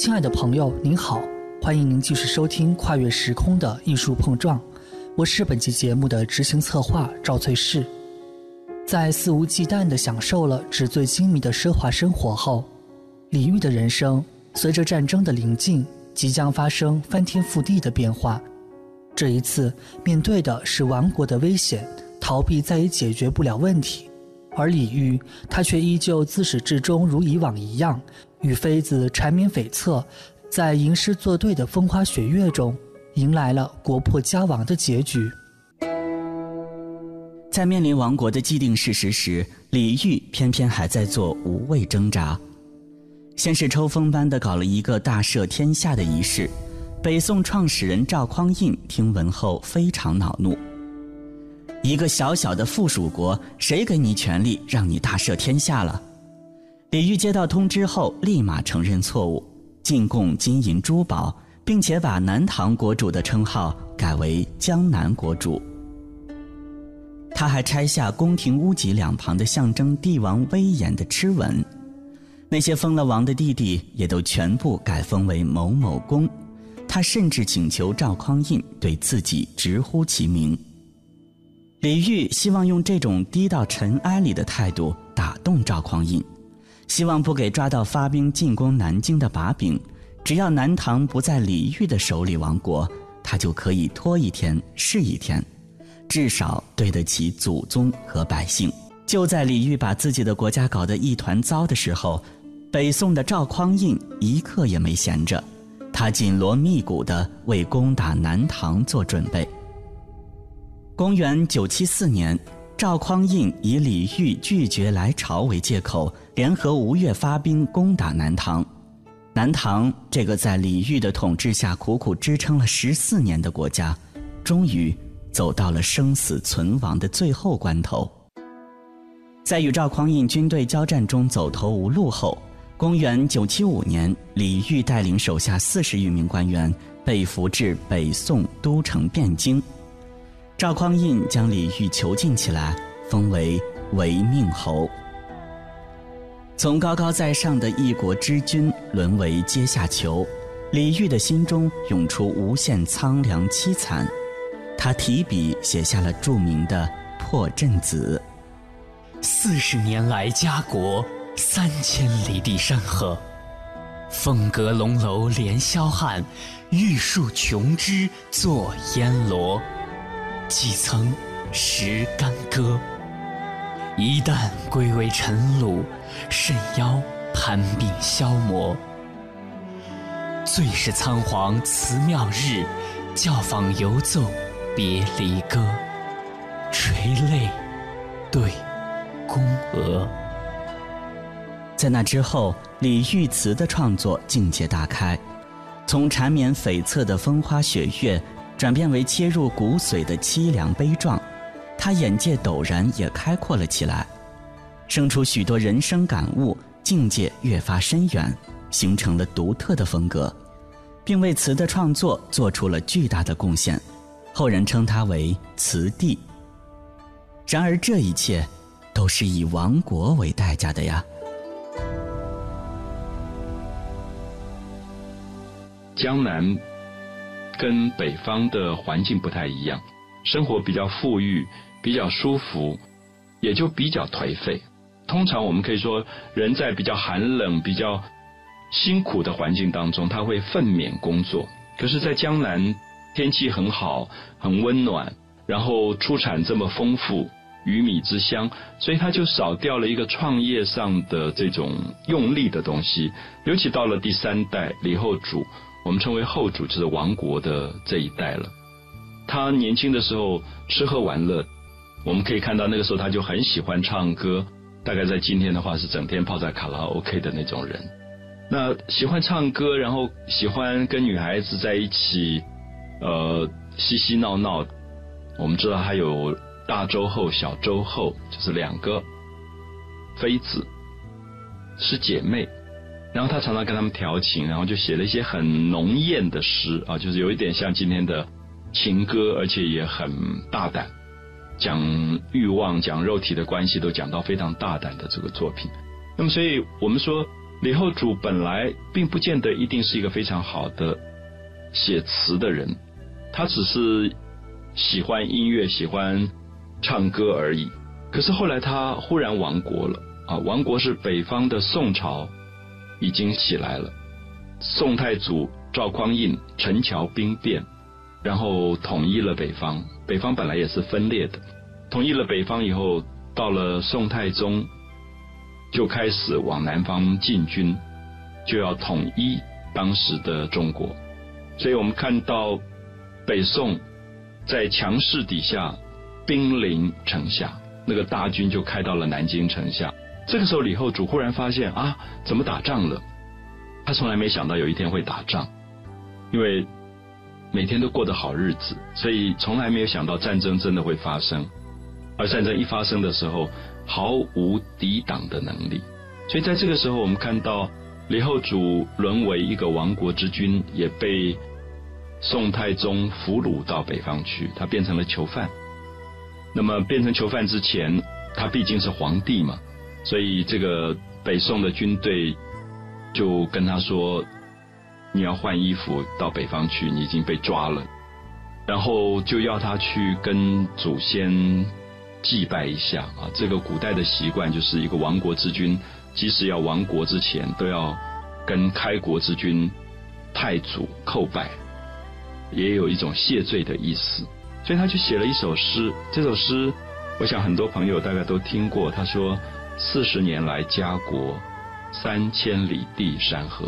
亲爱的朋友，您好，欢迎您继续收听《跨越时空的艺术碰撞》，我是本期节目的执行策划赵翠氏。在肆无忌惮地享受了纸醉金迷的奢华生活后，李煜的人生随着战争的临近，即将发生翻天覆地的变化。这一次面对的是亡国的危险，逃避再也解决不了问题。而李煜，他却依旧自始至终如以往一样，与妃子缠绵悱恻，在吟诗作对的风花雪月中，迎来了国破家亡的结局。在面临亡国的既定事实时，李煜偏偏还在做无谓挣扎。先是抽风般的搞了一个大赦天下的仪式，北宋创始人赵匡胤听闻后非常恼怒。一个小小的附属国，谁给你权力让你大赦天下了？李煜接到通知后，立马承认错误，进贡金银珠宝，并且把南唐国主的称号改为江南国主。他还拆下宫廷屋脊两旁的象征帝王威严的螭纹，那些封了王的弟弟也都全部改封为某某公。他甚至请求赵匡胤对自己直呼其名。李煜希望用这种低到尘埃里的态度打动赵匡胤，希望不给抓到发兵进攻南京的把柄，只要南唐不在李煜的手里亡国，他就可以拖一天是一天，至少对得起祖宗和百姓。就在李煜把自己的国家搞得一团糟的时候，北宋的赵匡胤一刻也没闲着，他紧锣密鼓地为攻打南唐做准备。公元九七四年，赵匡胤以李煜拒绝来朝为借口，联合吴越发兵攻打南唐。南唐这个在李煜的统治下苦苦支撑了十四年的国家，终于走到了生死存亡的最后关头。在与赵匡胤军队交战中走投无路后，公元九七五年，李煜带领手下四十余名官员被俘至北宋都城汴京。赵匡胤将李煜囚禁起来，封为违命侯。从高高在上的一国之君沦为阶下囚，李煜的心中涌出无限苍凉凄惨。他提笔写下了著名的《破阵子》：四十年来家国，三千里地山河。凤阁龙楼连霄汉，玉树琼枝作烟萝。几曾识干戈？一旦归为尘土，甚夭攀鬓消磨。最是仓皇辞庙日，教坊犹奏别离歌。垂泪对宫娥。在那之后，李煜词的创作境界大开，从缠绵悱恻的风花雪月。转变为切入骨髓的凄凉悲壮，他眼界陡然也开阔了起来，生出许多人生感悟，境界越发深远，形成了独特的风格，并为词的创作做出了巨大的贡献，后人称他为词帝。然而这一切，都是以亡国为代价的呀。江南。跟北方的环境不太一样，生活比较富裕，比较舒服，也就比较颓废。通常我们可以说，人在比较寒冷、比较辛苦的环境当中，他会奋勉工作。可是，在江南，天气很好，很温暖，然后出产这么丰富，鱼米之乡，所以他就少掉了一个创业上的这种用力的东西。尤其到了第三代李后主。我们称为后主，就是亡国的这一代了。他年轻的时候吃喝玩乐，我们可以看到那个时候他就很喜欢唱歌，大概在今天的话是整天泡在卡拉 OK 的那种人。那喜欢唱歌，然后喜欢跟女孩子在一起，呃，嬉嬉闹闹。我们知道他有大周后、小周后，就是两个妃子，是姐妹。然后他常常跟他们调情，然后就写了一些很浓艳的诗啊，就是有一点像今天的情歌，而且也很大胆，讲欲望、讲肉体的关系都讲到非常大胆的这个作品。那么，所以我们说李后主本来并不见得一定是一个非常好的写词的人，他只是喜欢音乐、喜欢唱歌而已。可是后来他忽然亡国了啊！亡国是北方的宋朝已经起来了，宋太祖赵匡胤陈桥兵变，然后统一了北方。北方本来也是分裂的，统一了北方以后，到了宋太宗就开始往南方进军，就要统一当时的中国。所以我们看到北宋在强势底下兵临城下。那个大军就开到了南京城下。这个时候，李后主忽然发现啊，怎么打仗了？他从来没想到有一天会打仗，因为每天都过得好日子，所以从来没有想到战争真的会发生。而战争一发生的时候，毫无抵挡的能力。所以在这个时候，我们看到李后主沦为一个亡国之君，也被宋太宗俘虏到北方去，他变成了囚犯。那么变成囚犯之前，他毕竟是皇帝嘛，所以这个北宋的军队就跟他说：“你要换衣服到北方去，你已经被抓了。”然后就要他去跟祖先祭拜一下啊。这个古代的习惯就是一个亡国之君，即使要亡国之前，都要跟开国之君太祖叩拜，也有一种谢罪的意思。所以他就写了一首诗，这首诗，我想很多朋友大概都听过。他说：“四十年来家国，三千里地山河。”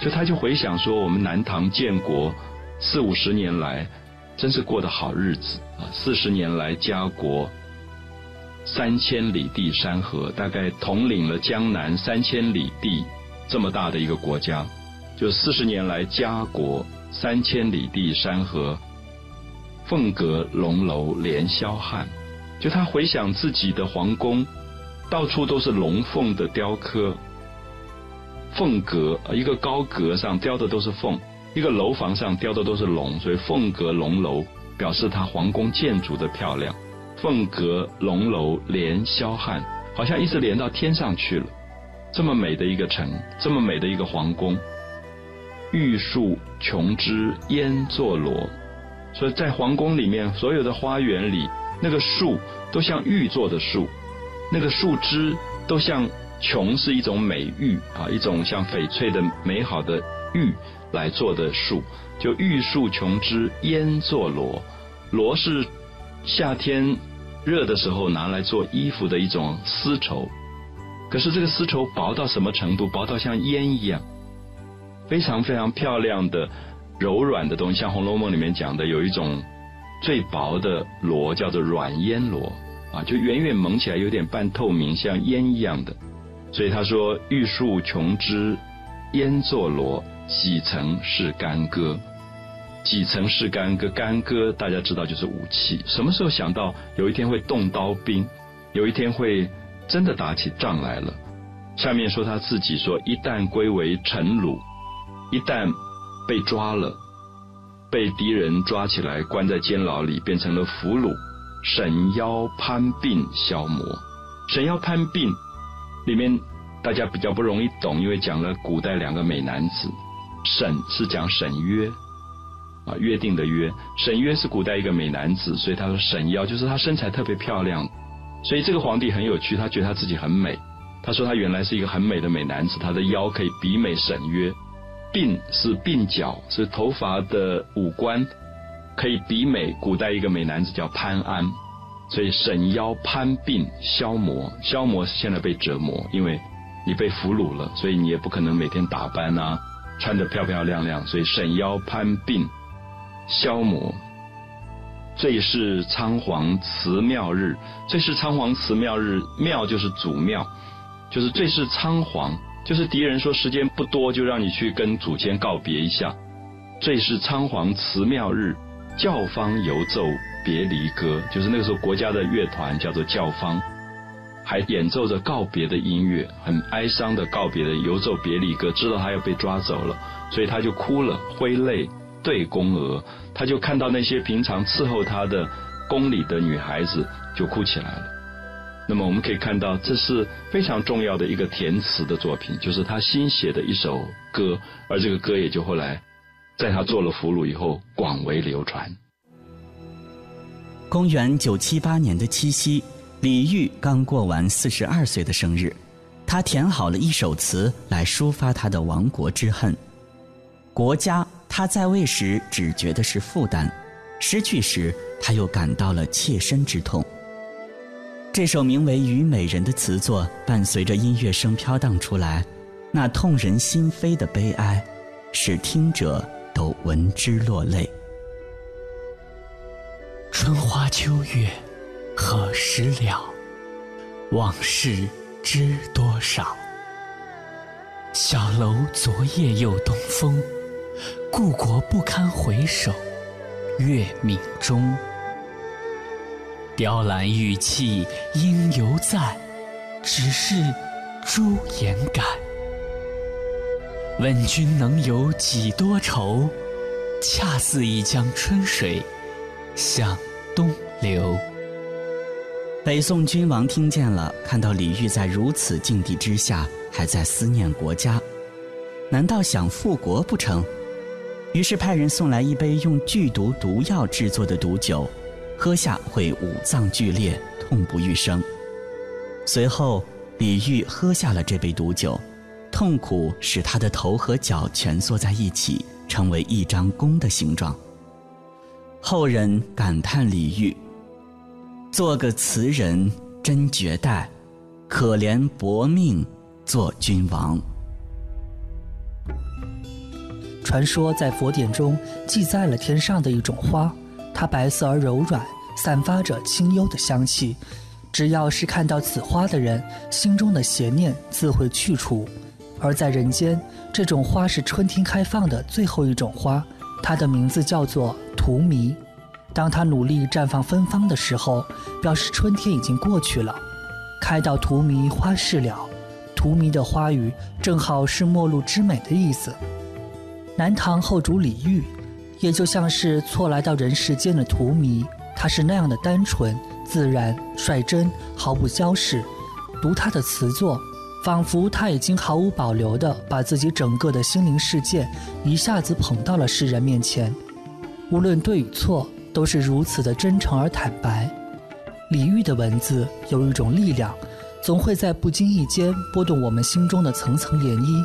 就他就回想说，我们南唐建国四五十年来，真是过得好日子啊！四十年来家国，三千里地山河，大概统领了江南三千里地这么大的一个国家。就四十年来家国，三千里地山河。凤阁龙楼连霄汉，就他回想自己的皇宫，到处都是龙凤的雕刻。凤阁一个高阁上雕的都是凤，一个楼房上雕的都是龙，所以凤阁龙楼表示他皇宫建筑的漂亮。凤阁龙楼连霄汉，好像一直连到天上去了。这么美的一个城，这么美的一个皇宫，玉树琼枝烟作罗。所以在皇宫里面，所有的花园里，那个树都像玉做的树，那个树枝都像琼是一种美玉啊，一种像翡翠的美好的玉来做的树，就玉树琼枝烟作罗，罗是夏天热的时候拿来做衣服的一种丝绸，可是这个丝绸薄到什么程度？薄到像烟一样，非常非常漂亮的。柔软的东西，像《红楼梦》里面讲的，有一种最薄的罗，叫做软烟罗啊，就远远蒙起来有点半透明，像烟一样的。所以他说：“玉树琼枝烟作罗，几层是干戈？几层是干戈？干戈大家知道就是武器。什么时候想到有一天会动刀兵，有一天会真的打起仗来了？下面说他自己说：一旦归为臣虏，一旦。”被抓了，被敌人抓起来，关在监牢里，变成了俘虏。沈腰攀鬓消磨，沈腰攀鬓里面大家比较不容易懂，因为讲了古代两个美男子。沈是讲沈约啊，约定的约。沈约是古代一个美男子，所以他说沈腰就是他身材特别漂亮。所以这个皇帝很有趣，他觉得他自己很美。他说他原来是一个很美的美男子，他的腰可以比美沈约。鬓是鬓角，是头发的五官，可以比美古代一个美男子叫潘安，所以沈腰潘鬓消磨，消磨现在被折磨，因为你被俘虏了，所以你也不可能每天打扮啊，穿得漂漂亮亮，所以沈腰潘鬓消磨。最是仓皇辞庙日，最是仓皇辞庙日，庙就是祖庙，就是最是仓皇。就是敌人说时间不多，就让你去跟祖先告别一下。最是仓皇辞庙日，教坊游奏别离歌。就是那个时候，国家的乐团叫做教坊，还演奏着告别的音乐，很哀伤的告别的游奏别离歌。知道他要被抓走了，所以他就哭了，挥泪对宫娥。他就看到那些平常伺候他的宫里的女孩子，就哭起来了。那么我们可以看到，这是非常重要的一个填词的作品，就是他新写的一首歌，而这个歌也就后来在他做了俘虏以后广为流传。公元九七八年的七夕，李煜刚过完四十二岁的生日，他填好了一首词来抒发他的亡国之恨。国家他在位时只觉得是负担，失去时他又感到了切身之痛。这首名为《虞美人》的词作，伴随着音乐声飘荡出来，那痛人心扉的悲哀，使听者都闻之落泪。春花秋月，何时了？往事知多少？小楼昨夜又东风，故国不堪回首，月明中。雕栏玉砌应犹在，只是朱颜改。问君能有几多愁？恰似一江春水向东流。北宋君王听见了，看到李煜在如此境地之下，还在思念国家，难道想复国不成？于是派人送来一杯用剧毒毒药制作的毒酒。喝下会五脏俱裂，痛不欲生。随后，李煜喝下了这杯毒酒，痛苦使他的头和脚蜷缩在一起，成为一张弓的形状。后人感叹李煜：“做个词人真绝代，可怜薄命做君王。”传说在佛典中记载了天上的一种花。它白色而柔软，散发着清幽的香气。只要是看到此花的人，心中的邪念自会去除。而在人间，这种花是春天开放的最后一种花，它的名字叫做荼蘼。当它努力绽放芬芳的时候，表示春天已经过去了。开到荼蘼花事了，荼蘼的花语正好是末路之美的意思。南唐后主李煜。也就像是错来到人世间的荼蘼，他是那样的单纯、自然、率真，毫不消逝。读他的词作，仿佛他已经毫无保留地把自己整个的心灵世界一下子捧到了世人面前。无论对与错，都是如此的真诚而坦白。李煜的文字有一种力量，总会在不经意间拨动我们心中的层层涟漪。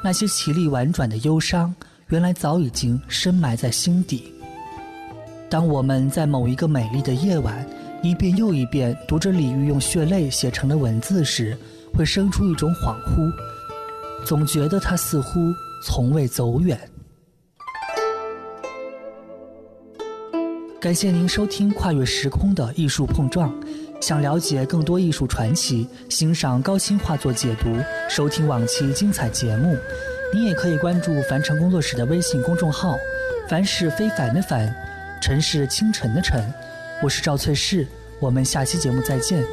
那些绮丽婉转的忧伤。原来早已经深埋在心底。当我们在某一个美丽的夜晚，一遍又一遍读着李煜用血泪写成的文字时，会生出一种恍惚，总觉得他似乎从未走远。感谢您收听《跨越时空的艺术碰撞》。想了解更多艺术传奇，欣赏高清画作解读，收听往期精彩节目。你也可以关注凡尘工作室的微信公众号，凡是非凡的凡，尘是清晨的晨，我是赵翠氏，我们下期节目再见，